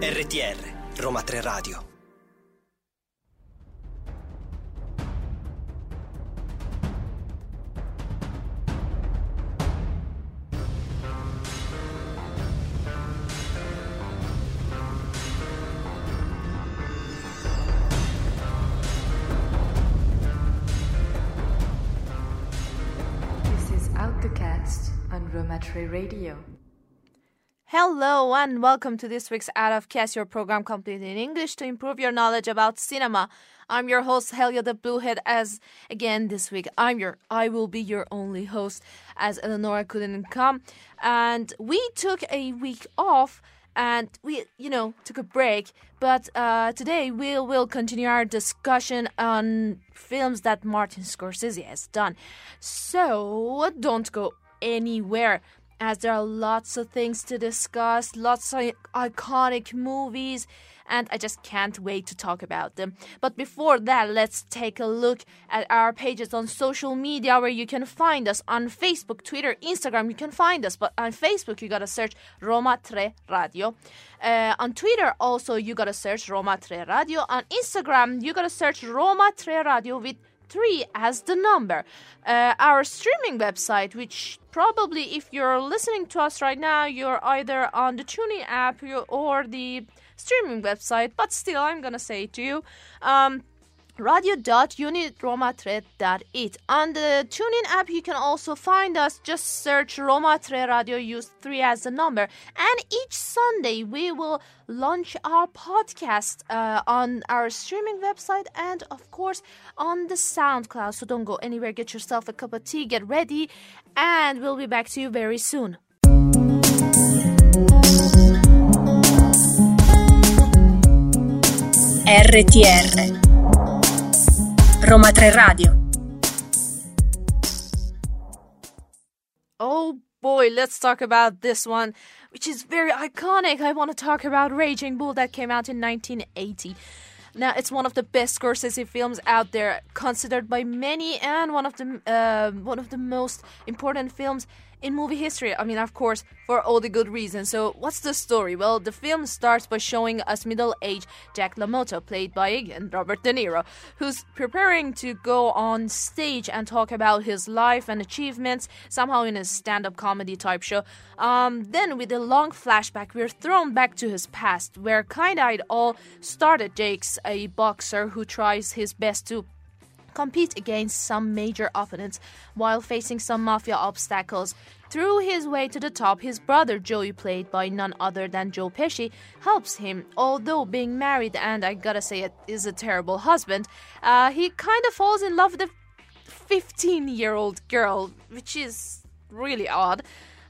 RTR, Roma 3 Radio. Radio. Hello and welcome to this week's Out of Cast, your program completely in English to improve your knowledge about cinema. I'm your host Helia the Bluehead. As again this week, I'm your I will be your only host as Eleonora couldn't come, and we took a week off and we you know took a break. But uh, today we will continue our discussion on films that Martin Scorsese has done. So don't go anywhere as there are lots of things to discuss, lots of iconic movies, and I just can't wait to talk about them. But before that, let's take a look at our pages on social media where you can find us on Facebook, Twitter, Instagram. You can find us, but on Facebook, you gotta search Roma Tre Radio. Uh, on Twitter, also, you gotta search Roma Tre Radio. On Instagram, you gotta search Roma Tre Radio with three as the number. Uh, our streaming website, which probably if you're listening to us right now, you're either on the TuneIn app or the streaming website, but still, I'm gonna say to you. Um, radio.uniroma3.it. On the TuneIn app, you can also find us. Just search Roma 3 Radio, use 3 as the number. And each Sunday, we will launch our podcast uh, on our streaming website and, of course, on the SoundCloud. So don't go anywhere. Get yourself a cup of tea, get ready, and we'll be back to you very soon. RTR Roma 3 Radio Oh boy, let's talk about this one, which is very iconic. I want to talk about Raging Bull that came out in 1980. Now, it's one of the best Scorsese films out there, considered by many, and one of the uh, one of the most important films in movie history. I mean, of course, for all the good reasons. So, what's the story? Well, the film starts by showing us middle-aged Jack LaMotta, played by again Robert De Niro, who's preparing to go on stage and talk about his life and achievements, somehow in a stand-up comedy type show. Um, then, with a long flashback, we're thrown back to his past, where kinda it all started. Jake's a boxer who tries his best to compete against some major opponents while facing some mafia obstacles. Through his way to the top, his brother Joey, played by none other than Joe Pesci, helps him. Although being married and I gotta say it is a terrible husband, uh, he kind of falls in love with a 15 year old girl, which is really odd,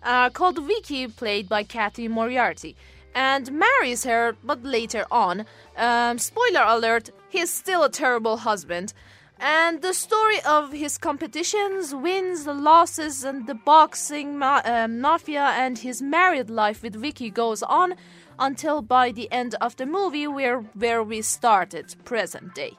uh, called Vicky, played by Cathy Moriarty. And marries her, but later on. Um, spoiler alert, he's still a terrible husband. And the story of his competitions, wins, losses, and the boxing ma- uh, mafia and his married life with Vicky goes on until by the end of the movie we're where we started, present day.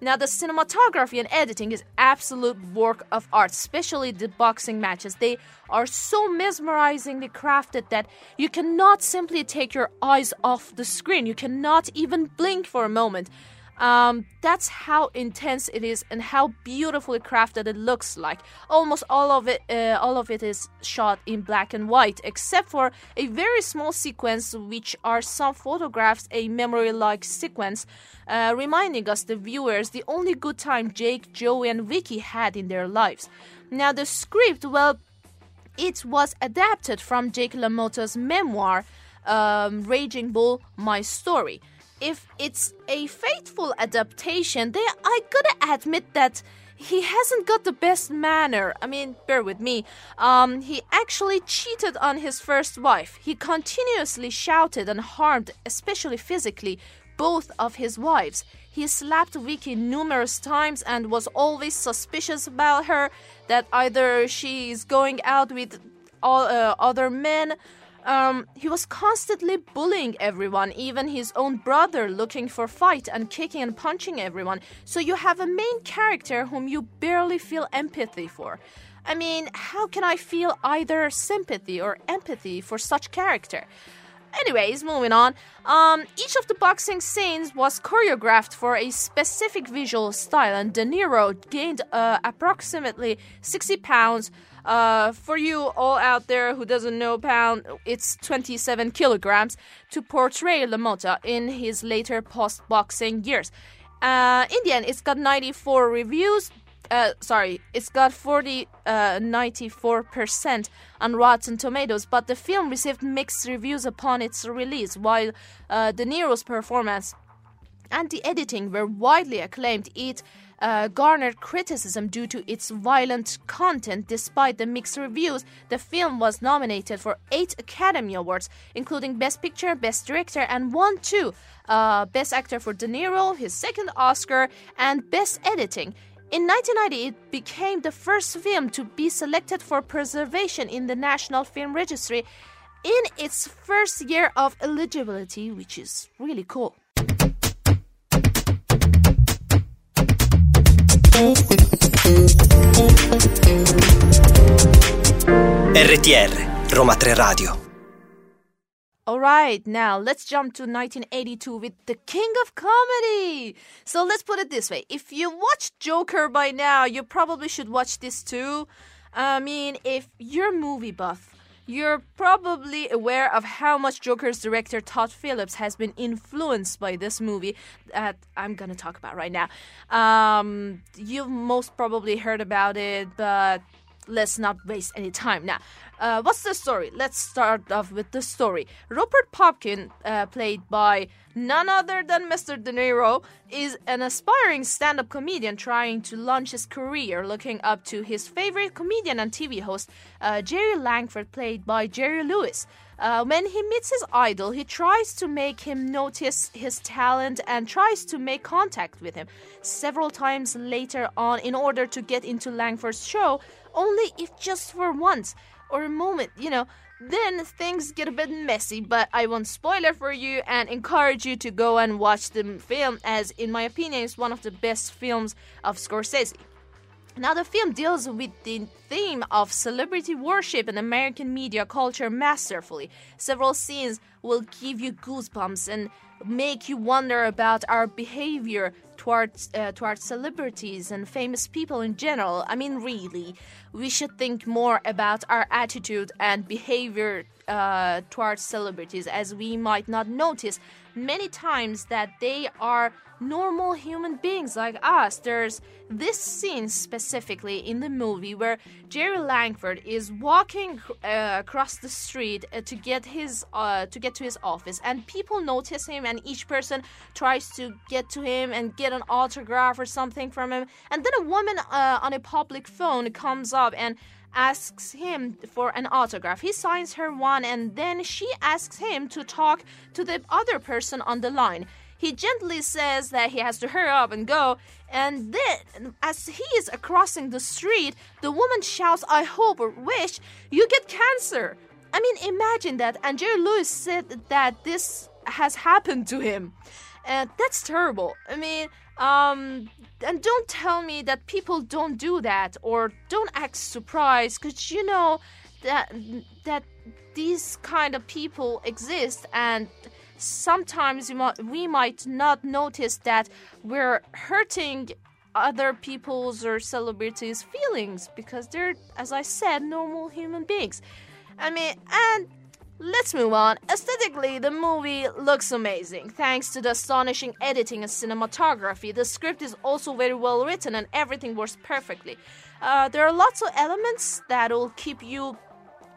Now, the cinematography and editing is absolute work of art, especially the boxing matches. They are so mesmerizingly crafted that you cannot simply take your eyes off the screen. You cannot even blink for a moment. Um, that's how intense it is and how beautifully crafted it looks like. Almost all of it, uh, all of it is shot in black and white, except for a very small sequence, which are some photographs, a memory-like sequence, uh, reminding us, the viewers, the only good time Jake, Joey, and Vicky had in their lives. Now, the script, well, it was adapted from Jake LaMotta's memoir, um, Raging Bull: My Story if it's a faithful adaptation, then I gotta admit that he hasn't got the best manner. I mean, bear with me. Um, he actually cheated on his first wife. He continuously shouted and harmed, especially physically, both of his wives. He slapped Vicky numerous times and was always suspicious about her that either she is going out with all, uh, other men um, he was constantly bullying everyone, even his own brother, looking for fight and kicking and punching everyone. So you have a main character whom you barely feel empathy for. I mean, how can I feel either sympathy or empathy for such character? Anyways, moving on. Um, each of the boxing scenes was choreographed for a specific visual style, and De Niro gained uh, approximately 60 pounds. Uh, for you all out there who doesn't know pound, it's 27 kilograms to portray LaMotta in his later post-boxing years. Uh, in the end, it's got 94 reviews, uh, sorry, it's got 40, uh, 94% on Rotten Tomatoes, but the film received mixed reviews upon its release, while uh, De Niro's performance and the editing were widely acclaimed. It uh, garnered criticism due to its violent content. Despite the mixed reviews, the film was nominated for eight Academy Awards, including Best Picture, Best Director, and won two uh, Best Actor for De Niro, his second Oscar, and Best Editing. In 1990, it became the first film to be selected for preservation in the National Film Registry in its first year of eligibility, which is really cool. RTR Roma 3 Radio. Alright, now let's jump to 1982 with the king of comedy. So let's put it this way if you watched Joker by now, you probably should watch this too. I mean, if you're movie buff, you're probably aware of how much Joker's director Todd Phillips has been influenced by this movie that I'm gonna talk about right now. Um, you've most probably heard about it, but let's not waste any time now. Uh, what's the story? Let's start off with the story. Rupert Pupkin, uh, played by none other than Mr. De Niro, is an aspiring stand up comedian trying to launch his career, looking up to his favorite comedian and TV host, uh, Jerry Langford, played by Jerry Lewis. Uh, when he meets his idol, he tries to make him notice his talent and tries to make contact with him several times later on in order to get into Langford's show, only if just for once or a moment, you know, then things get a bit messy, but I won't spoil it for you and encourage you to go and watch the film, as, in my opinion, it's one of the best films of Scorsese. Now, the film deals with the theme of celebrity worship and American media culture masterfully. Several scenes will give you goosebumps and make you wonder about our behavior towards uh, towards celebrities and famous people in general. I mean, really, we should think more about our attitude and behavior uh, towards celebrities, as we might not notice many times that they are normal human beings like us. There's this scene specifically in the movie where Jerry Langford is walking uh, across the street uh, to get his uh, to get to his office, and people notice him, and each person tries to get to him and get an autograph or something from him, and then a woman uh, on a public phone comes up and asks him for an autograph. He signs her one, and then she asks him to talk to the other person on the line. He gently says that he has to hurry up and go, and then, as he is crossing the street, the woman shouts, I hope or wish you get cancer. I mean, imagine that. And Jerry Lewis said that this has happened to him. And that's terrible. I mean, um, and don't tell me that people don't do that or don't act surprised, because you know that that these kind of people exist and sometimes we might not notice that we're hurting other people's or celebrities' feelings because they're, as I said, normal human beings. I mean, and let's move on. Aesthetically, the movie looks amazing thanks to the astonishing editing and cinematography. The script is also very well written and everything works perfectly. Uh, there are lots of elements that will keep you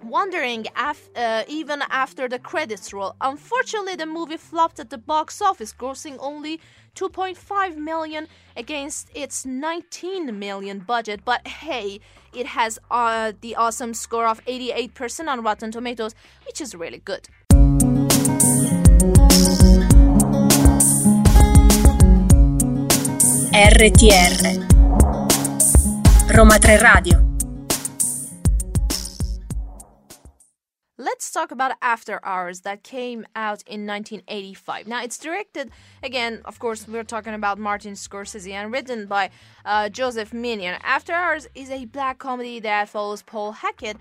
wondering af- uh, even after the credits roll. Unfortunately, the movie flopped at the box office, grossing only 2.5 million against its 19 million budget. But hey, it has uh, the awesome score of 88% on Rotten Tomatoes, which is really good. RTR Roma 3 Radio let's talk about After Hours that came out in 1985. Now, it's directed, again, of course, we're talking about Martin Scorsese and written by uh, Joseph Minion. After Hours is a black comedy that follows Paul Hackett.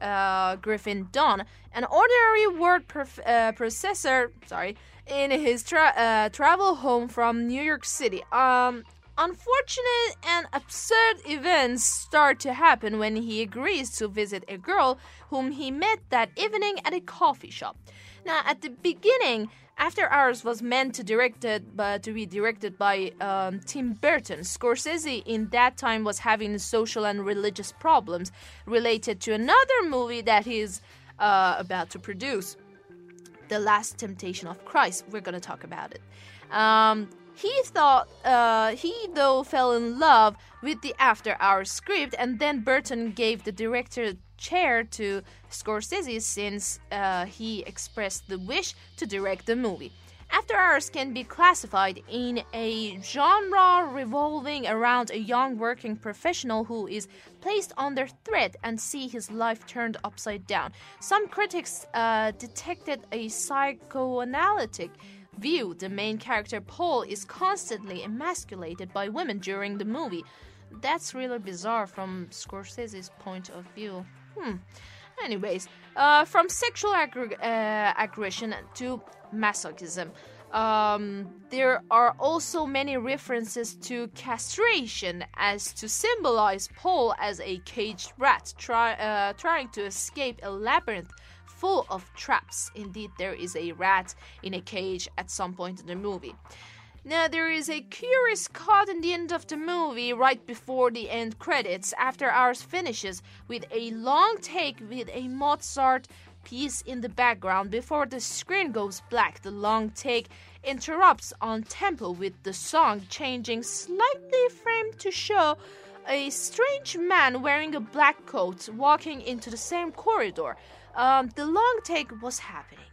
Uh, Griffin Dunne, an ordinary word prof- uh, processor, sorry, in his tra- uh, travel home from New York City. Um, unfortunate and absurd events start to happen when he agrees to visit a girl whom he met that evening at a coffee shop. Now, at the beginning, After Hours was meant to to be directed by um, Tim Burton. Scorsese in that time was having social and religious problems related to another movie that he's uh, about to produce, The Last Temptation of Christ. We're gonna talk about it. Um, he thought uh, he though fell in love with the After Hours script, and then Burton gave the director chair to Scorsese since uh, he expressed the wish to direct the movie. After Hours can be classified in a genre revolving around a young working professional who is placed under threat and see his life turned upside down. Some critics uh, detected a psychoanalytic view. The main character, Paul, is constantly emasculated by women during the movie. That's really bizarre from Scorsese's point of view. Hmm. Anyways, uh, from sexual uh, aggression to masochism. Um, there are also many references to castration as to symbolize Paul as a caged rat try, uh, trying to escape a labyrinth full of traps. Indeed, there is a rat in a cage at some point in the movie. Now, there is a curious cut in the end of the movie right before the end credits, After Hours finishes with a long take with a Mozart piece in the background before the screen goes black. The long take interrupts on tempo with the song changing slightly framed to show a strange man wearing a black coat walking into the same corridor. Um, the long take was happening.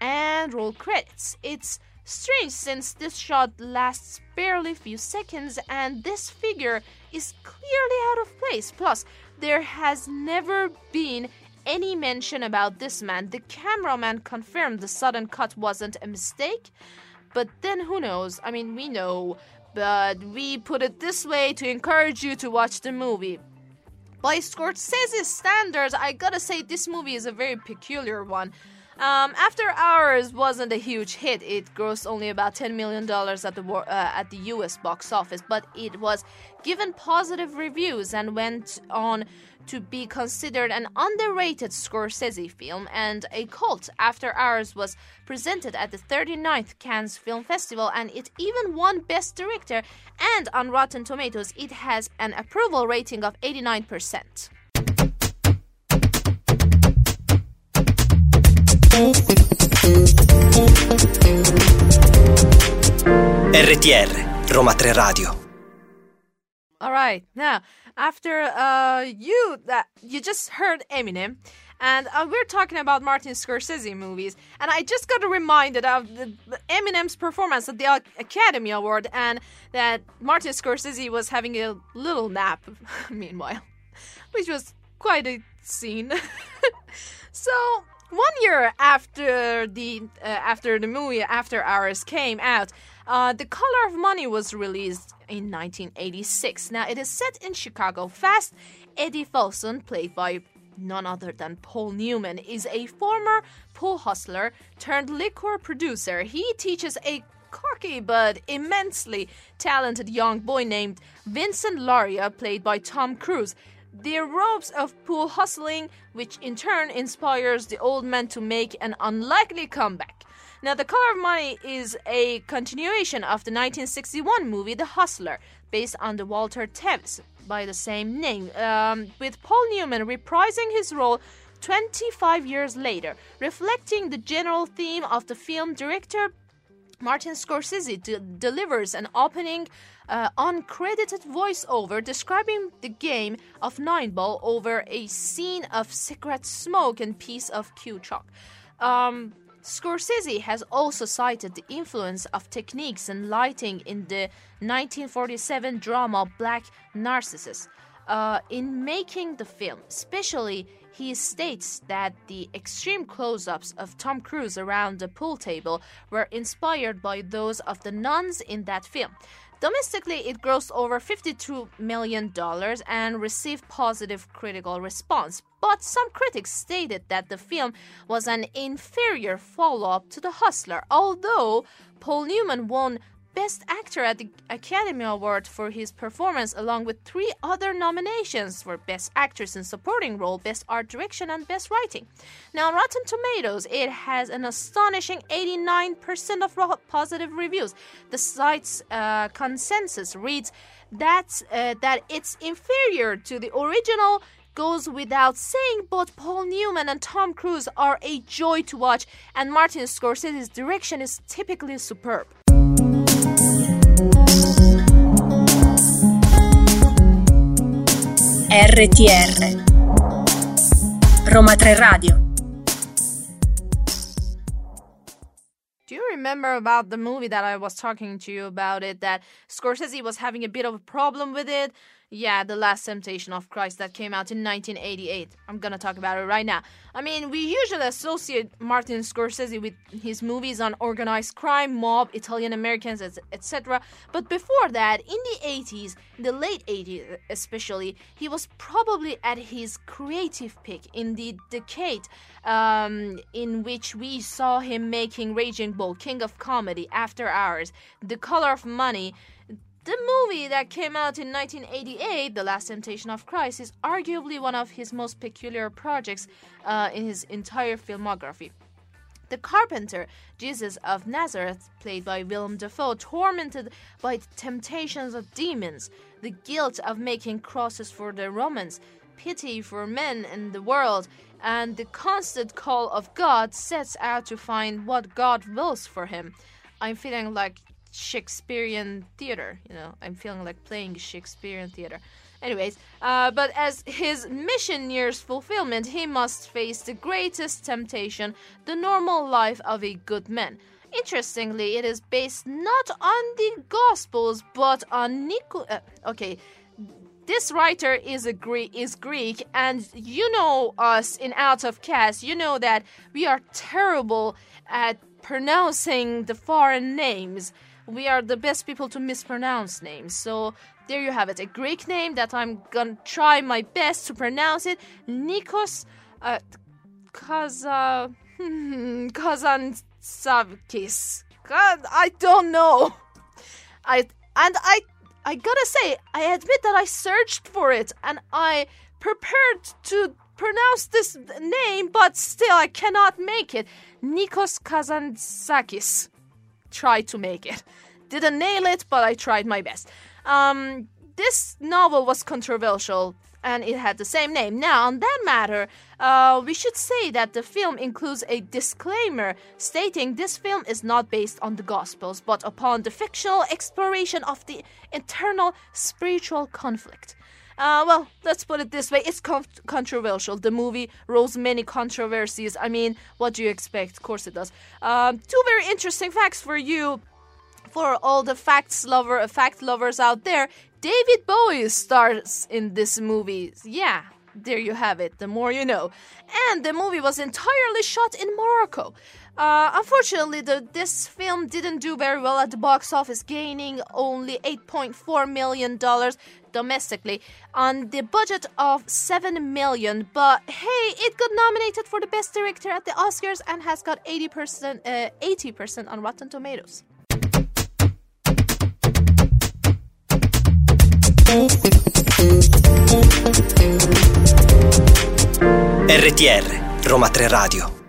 And roll credits. It's strange since this shot lasts barely a few seconds and this figure is clearly out of place. Plus, there has never been any mention about this man. The cameraman confirmed the sudden cut wasn't a mistake, but then who knows? I mean, we know, but we put it this way to encourage you to watch the movie. By Scorsese's standards, I gotta say this movie is a very peculiar one. Um, After Hours wasn't a huge hit. It grossed only about $10 million at the, uh, at the US box office, but it was given positive reviews and went on to be considered an underrated Scorsese film and a cult. After Hours was presented at the 39th Cannes Film Festival and it even won Best Director, and on Rotten Tomatoes, it has an approval rating of 89%. RTR, Roma 3 Radio. All right, now after uh, you that you just heard Eminem, and uh, we're talking about Martin Scorsese movies, and I just got reminded of the, Eminem's performance at the Academy Award, and that Martin Scorsese was having a little nap. meanwhile, which was quite a scene. so one year after the uh, after the movie After Hours came out, uh, The Color of Money was released in 1986. Now it is set in Chicago. Fast Eddie Felson, played by none other than Paul Newman, is a former pool hustler turned liquor producer. He teaches a cocky but immensely talented young boy named Vincent Lauria, played by Tom Cruise, the ropes of pool hustling, which in turn inspires the old man to make an unlikely comeback. Now, The Color of Money is a continuation of the 1961 movie The Hustler, based on the Walter Tevis by the same name, um, with Paul Newman reprising his role 25 years later, reflecting the general theme of the film director Martin Scorsese de- delivers an opening uh, uncredited voiceover describing the game of nine ball over a scene of cigarette smoke and piece of cue chalk. Um, Scorsese has also cited the influence of techniques and lighting in the 1947 drama Black Narcissus. uh, in making the film, especially he states that the extreme close ups of Tom Cruise around the pool table were inspired by those of the nuns in that film. Domestically, it grossed over $52 million and received positive critical response. But some critics stated that the film was an inferior follow up to The Hustler, although Paul Newman won Best Actor at the Academy Award for his performance, along with three other nominations for Best Actress in Supporting Role, Best Art Direction, and Best Writing. Now, on Rotten Tomatoes, it has an astonishing 89% of positive reviews. The site's uh, consensus reads that, uh, that it's inferior to the original goes without saying, but Paul Newman and Tom Cruise are a joy to watch, and Martin Scorsese's direction is typically superb. RTR Roma 3 Radio Do you remember about the movie that I was talking to you about it that Scorsese was having a bit of a problem with it? Yeah, The Last Temptation of Christ that came out in 1988. I'm gonna talk about it right now. I mean, we usually associate Martin Scorsese with his movies on organized crime, mob, Italian Americans, etc. But before that, in the 80s, the late 80s especially, he was probably at his creative peak in the decade um, in which we saw him making Raging Bull, King of Comedy, After Hours, The Color of Money. The movie that came out in 1988, The Last Temptation of Christ, is arguably one of his most peculiar projects uh, in his entire filmography. The carpenter, Jesus of Nazareth, played by Willem Dafoe, tormented by the temptations of demons, the guilt of making crosses for the Romans, pity for men and the world, and the constant call of God sets out to find what God wills for him. I'm feeling like Shakespearean theater. You know, I'm feeling like playing Shakespearean theater. Anyways, uh, but as his mission nears fulfillment, he must face the greatest temptation the normal life of a good man. Interestingly, it is based not on the Gospels but on Nico. Uh, okay, this writer is a Greek is Greek, and you know us in Out of Cast. You know that we are terrible at pronouncing the foreign names we are the best people to mispronounce names. So there you have it. A Greek name that I'm gonna try my best to pronounce it. Nikos uh, Kaza Kazantzakis. God, I don't know. I and I I gotta say, I admit that I searched for it and I prepared to pronounce this name, but still I cannot make it. Nikos Kazantzakis tried to make it. Didn't nail it, but I tried my best. Um, this novel was controversial and it had the same name. Now, on that matter, uh, we should say that the film includes a disclaimer stating this film is not based on the Gospels, but upon the fictional exploration of the internal spiritual conflict. Uh, well, let's put it this way it's con- controversial. The movie rose many controversies. I mean, what do you expect? Of course it does. Um, two very interesting facts for you for all the facts lover fact lovers out there, David Bowie stars in this movie. Yeah, there you have it. The more you know. And the movie was entirely shot in Morocco. Uh, unfortunately, the, this film didn't do very well at the box office, gaining only $8.4 million domestically on the budget of 7 million. But hey, it got nominated for the Best Director at the Oscars and has got 80%, uh, 80% on Rotten Tomatoes. RTR Roma 3 Radio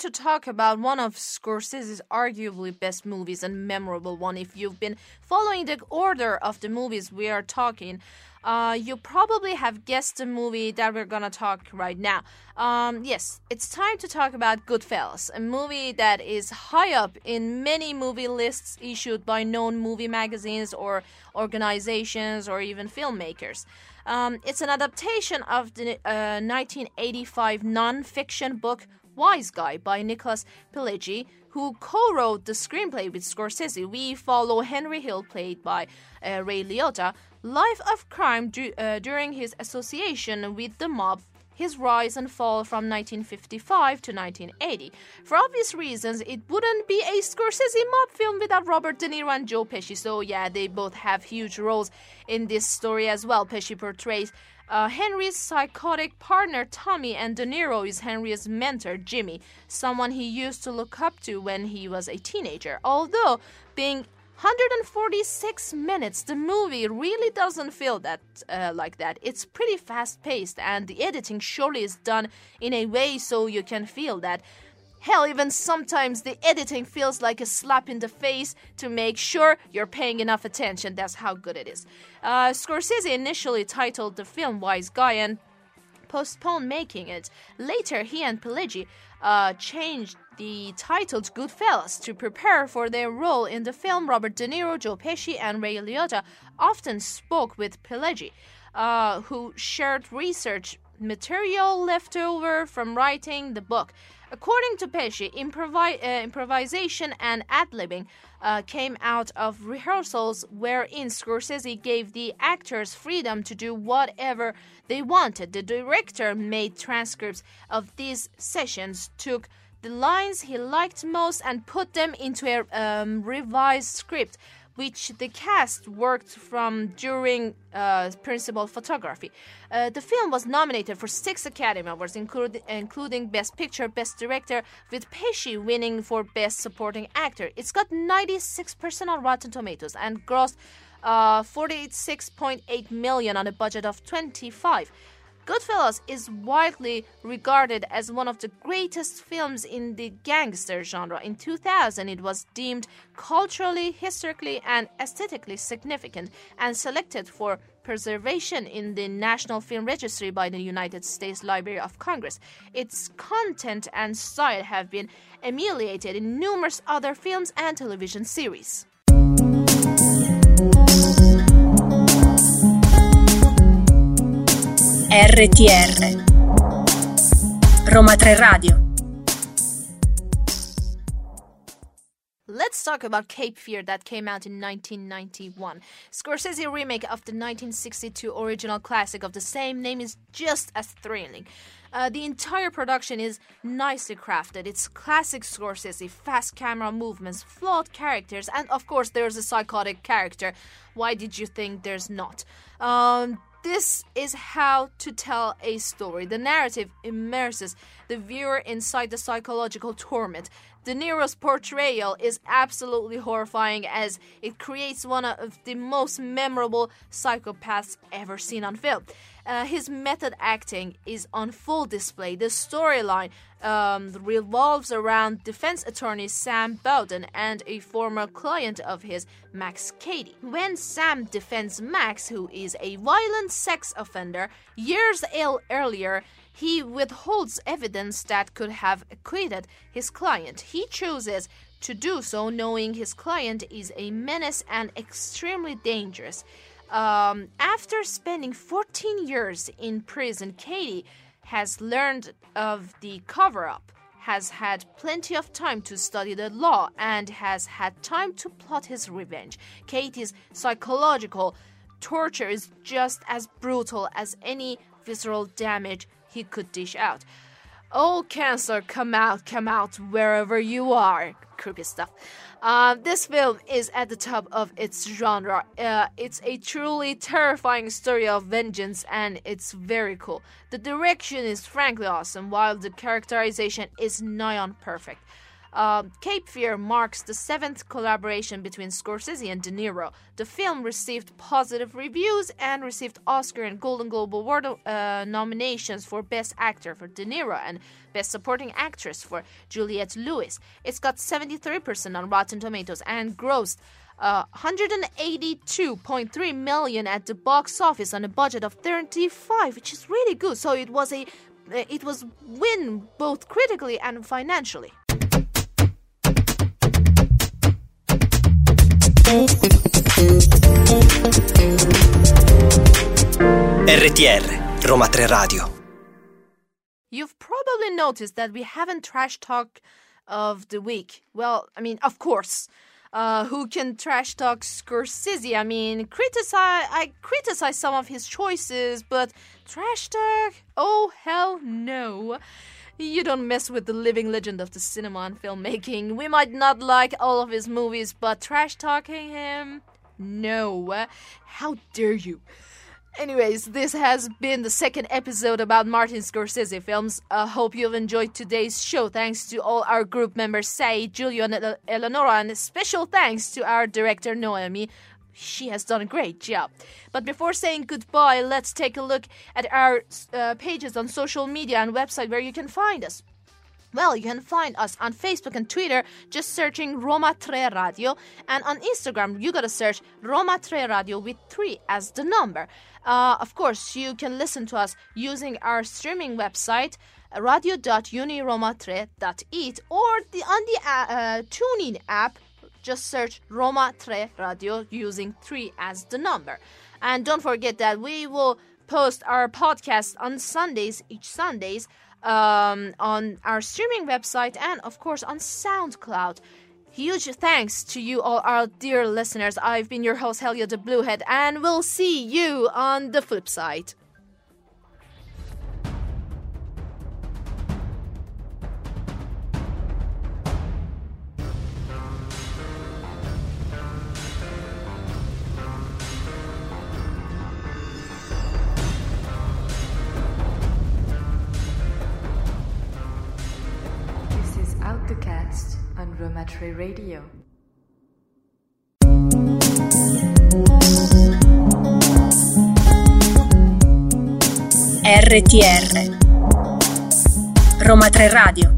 To talk about one of Scorsese's arguably best movies and memorable one. If you've been following the order of the movies we are talking, uh, you probably have guessed the movie that we're gonna talk right now. Um, yes, it's time to talk about Goodfellas, a movie that is high up in many movie lists issued by known movie magazines or organizations or even filmmakers. Um, it's an adaptation of the uh, 1985 non-fiction book Wiseguy by Nicholas Pileggi, who co-wrote the screenplay with Scorsese. We follow Henry Hill, played by uh, Ray Liotta, life of crime du- uh, during his association with the mob his rise and fall from 1955 to 1980. For obvious reasons, it wouldn't be a Scorsese mob film without Robert De Niro and Joe Pesci. So, yeah, they both have huge roles in this story as well. Pesci portrays uh, Henry's psychotic partner Tommy, and De Niro is Henry's mentor Jimmy, someone he used to look up to when he was a teenager. Although being 146 minutes. The movie really doesn't feel that uh, like that. It's pretty fast paced, and the editing surely is done in a way so you can feel that. Hell, even sometimes the editing feels like a slap in the face to make sure you're paying enough attention. That's how good it is. Uh, Scorsese initially titled the film Wise Guy and postponed making it. Later, he and Pileggi uh, changed the title to Goodfellas to prepare for their role in the film. Robert De Niro, Joe Pesci, and Ray Liotta often spoke with Pileggi, uh, who shared research material left over from writing the book. According to Pesci, improvi- uh, improvisation and ad libbing uh, came out of rehearsals wherein Scorsese gave the actors freedom to do whatever they wanted. The director made transcripts of these sessions, took the lines he liked most, and put them into a um, revised script which the cast worked from during uh, principal photography. Uh, the film was nominated for six Academy Awards, include, including Best Picture, Best Director, with Pesci winning for Best Supporting Actor. It's got 96% on Rotten Tomatoes and grossed uh, 46.8 million on a budget of 25. Goodfellas is widely regarded as one of the greatest films in the gangster genre. In 2000, it was deemed culturally, historically, and aesthetically significant and selected for preservation in the National Film Registry by the United States Library of Congress. Its content and style have been emulated in numerous other films and television series. RTR Roma 3 Radio Let's talk about Cape Fear that came out in 1991. Scorsese remake of the 1962 original classic of the same name is just as thrilling. Uh, the entire production is nicely crafted. It's classic Scorsese, fast camera movements, flawed characters, and of course, there's a psychotic character. Why did you think there's not? Um, this is how to tell a story. The narrative immerses the viewer inside the psychological torment. De Niro's portrayal is absolutely horrifying as it creates one of the most memorable psychopaths ever seen on film. Uh, his method acting is on full display. The storyline um, revolves around defense attorney Sam Bowden and a former client of his, Max Cady. When Sam defends Max, who is a violent sex offender, years earlier, he withholds evidence that could have acquitted his client. He chooses to do so knowing his client is a menace and extremely dangerous. Um, after spending 14 years in prison, Cady has learned of the cover up, has had plenty of time to study the law, and has had time to plot his revenge. Cady's psychological torture is just as brutal as any visceral damage he could dish out. Oh, cancer, come out, come out wherever you are. Creepy stuff. Uh, this film is at the top of its genre. Uh, it's a truly terrifying story of vengeance, and it's very cool. The direction is frankly awesome, while the characterization is nigh on perfect. Uh, Cape Fear marks the seventh collaboration between Scorsese and De Niro. The film received positive reviews and received Oscar and Golden Globe Award uh, nominations for Best Actor for De Niro and Best Supporting Actress for Juliette Lewis. It's got 73% on Rotten Tomatoes and grossed uh, 182.3 million at the box office on a budget of 35, which is really good. So it was a it was win both critically and financially. RTR Roma 3 Radio You've probably noticed that we haven't trash talk of the week. Well, I mean, of course. Uh, who can trash talk Scorsese? I mean, criticize I criticize some of his choices, but trash talk? Oh hell no. You don't mess with the living legend of the cinema and filmmaking. We might not like all of his movies, but trash talking him? No. How dare you? Anyways, this has been the second episode about Martin Scorsese films. I uh, hope you've enjoyed today's show. Thanks to all our group members, Say, Julio, and Eleonora, and special thanks to our director, Noemi. She has done a great job. But before saying goodbye, let's take a look at our uh, pages on social media and website where you can find us. Well, you can find us on Facebook and Twitter just searching Roma 3 Radio. And on Instagram, you gotta search Roma 3 Radio with 3 as the number. Uh, of course, you can listen to us using our streaming website radio.uniroma3.it or the, on the uh, uh, TuneIn app. Just search Roma 3 Radio using 3 as the number. And don't forget that we will post our podcast on Sundays, each Sundays um, on our streaming website and, of course, on SoundCloud. Huge thanks to you all, our dear listeners. I've been your host, Helia the Bluehead, and we'll see you on the flip side. Geometry Radio. RTR Roma 3 Radio